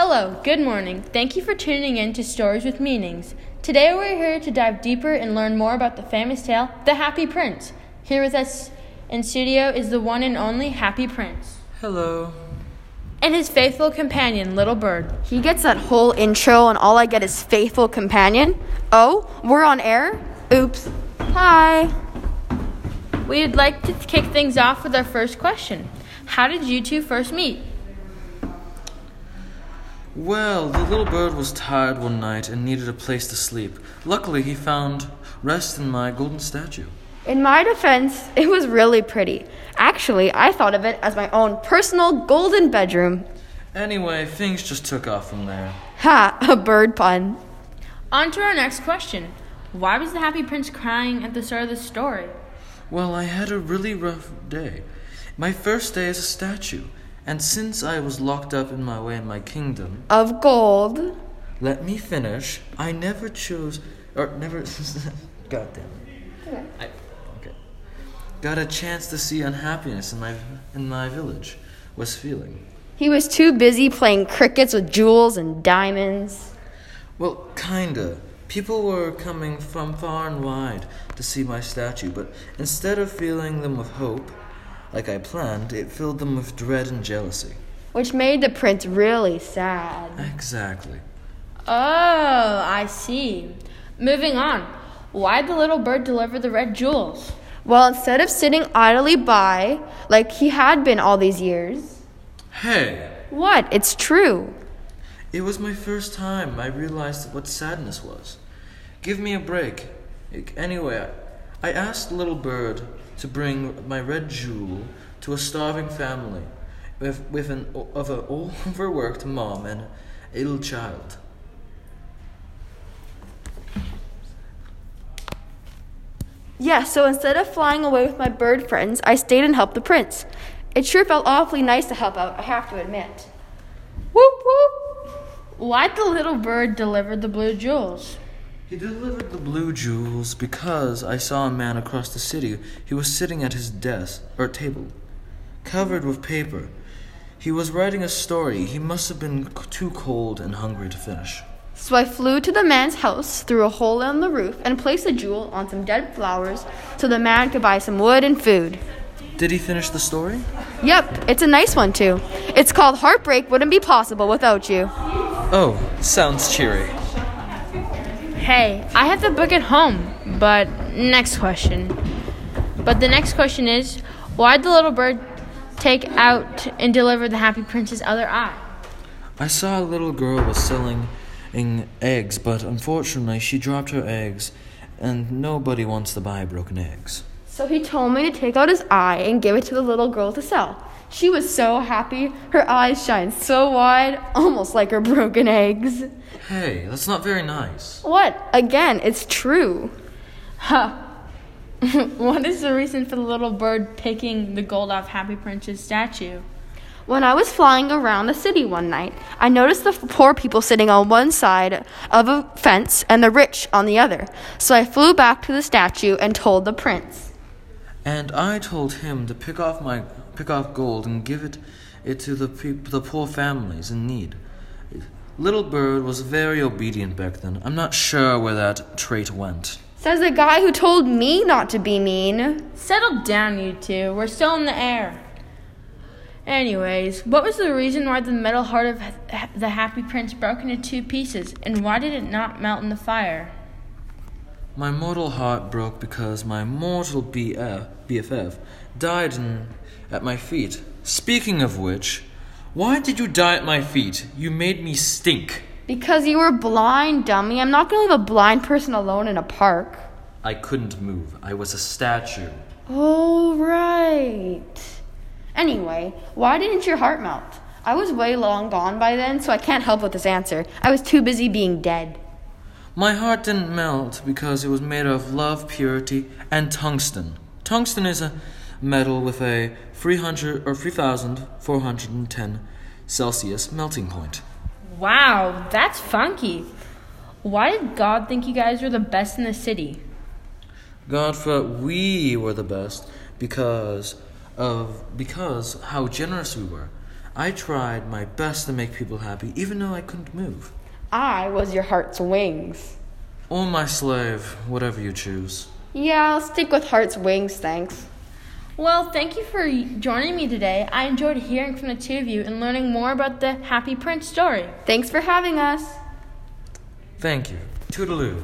Hello, good morning. Thank you for tuning in to Stories with Meanings. Today we're here to dive deeper and learn more about the famous tale, The Happy Prince. Here with us in studio is the one and only Happy Prince. Hello. And his faithful companion, Little Bird. He gets that whole intro, and all I get is faithful companion. Oh, we're on air? Oops. Hi. We'd like to kick things off with our first question How did you two first meet? Well, the little bird was tired one night and needed a place to sleep. Luckily, he found rest in my golden statue. In my defense, it was really pretty. Actually, I thought of it as my own personal golden bedroom. Anyway, things just took off from there. Ha, a bird pun. On to our next question Why was the Happy Prince crying at the start of the story? Well, I had a really rough day. My first day as a statue, and since I was locked up in my way in my kingdom, Of gold. let me finish. I never chose, or never. God damn it. I, okay. Got a chance to see unhappiness in my in my village was feeling. He was too busy playing crickets with jewels and diamonds. Well, kinda. People were coming from far and wide to see my statue, but instead of feeling them with hope, like I planned, it filled them with dread and jealousy. Which made the prince really sad. Exactly. Oh, I see. Moving on. Why'd the little bird deliver the red jewels? Well, instead of sitting idly by, like he had been all these years. Hey! What? It's true. It was my first time I realized what sadness was. Give me a break. Anyway, I asked little bird to bring my red jewel to a starving family with, with an of an overworked mom and a little child. Yeah, so instead of flying away with my bird friends, I stayed and helped the prince. It sure felt awfully nice to help out, I have to admit. Whoop whoop! Why'd the little bird deliver the blue jewels? He delivered the blue jewels because I saw a man across the city. He was sitting at his desk or table, covered with paper. He was writing a story. He must have been too cold and hungry to finish. So I flew to the man's house through a hole in the roof and placed the jewel on some dead flowers so the man could buy some wood and food. Did he finish the story? Yep, it's a nice one too. It's called Heartbreak Wouldn't Be Possible Without You. Oh, sounds cheery. Hey, I have the book at home, but next question. But the next question is why'd the little bird take out and deliver the Happy Prince's other eye? I saw a little girl was selling eggs, but unfortunately she dropped her eggs, and nobody wants to buy broken eggs. So he told me to take out his eye and give it to the little girl to sell. She was so happy. Her eyes shine so wide, almost like her broken eggs. Hey, that's not very nice. What? Again, it's true. Huh. what is the reason for the little bird picking the gold off Happy Prince's statue? When I was flying around the city one night, I noticed the poor people sitting on one side of a fence and the rich on the other. So I flew back to the statue and told the prince. And I told him to pick off my pick off gold and give it it to the peop- the poor families in need. Little Bird was very obedient back then. I'm not sure where that trait went. Says the guy who told me not to be mean. Settle down, you two. We're still in the air. Anyways, what was the reason why the metal heart of the Happy Prince broke into two pieces, and why did it not melt in the fire? My mortal heart broke because my mortal BF, BFF died in, at my feet. Speaking of which, why did you die at my feet? You made me stink. Because you were blind, dummy. I'm not to leave a blind person alone in a park. I couldn't move. I was a statue. Oh, right. Anyway, why didn't your heart melt? I was way long gone by then, so I can't help with this answer. I was too busy being dead. My heart didn't melt because it was made of love, purity, and tungsten. Tungsten is a metal with a 300 or 3410 Celsius melting point. Wow, that's funky. Why did God think you guys were the best in the city? God thought we were the best because of because how generous we were. I tried my best to make people happy, even though I couldn't move. I was your heart's wings. Or my slave, whatever you choose. Yeah, I'll stick with heart's wings, thanks. Well, thank you for joining me today. I enjoyed hearing from the two of you and learning more about the Happy Prince story. Thanks for having us. Thank you. Toodaloo.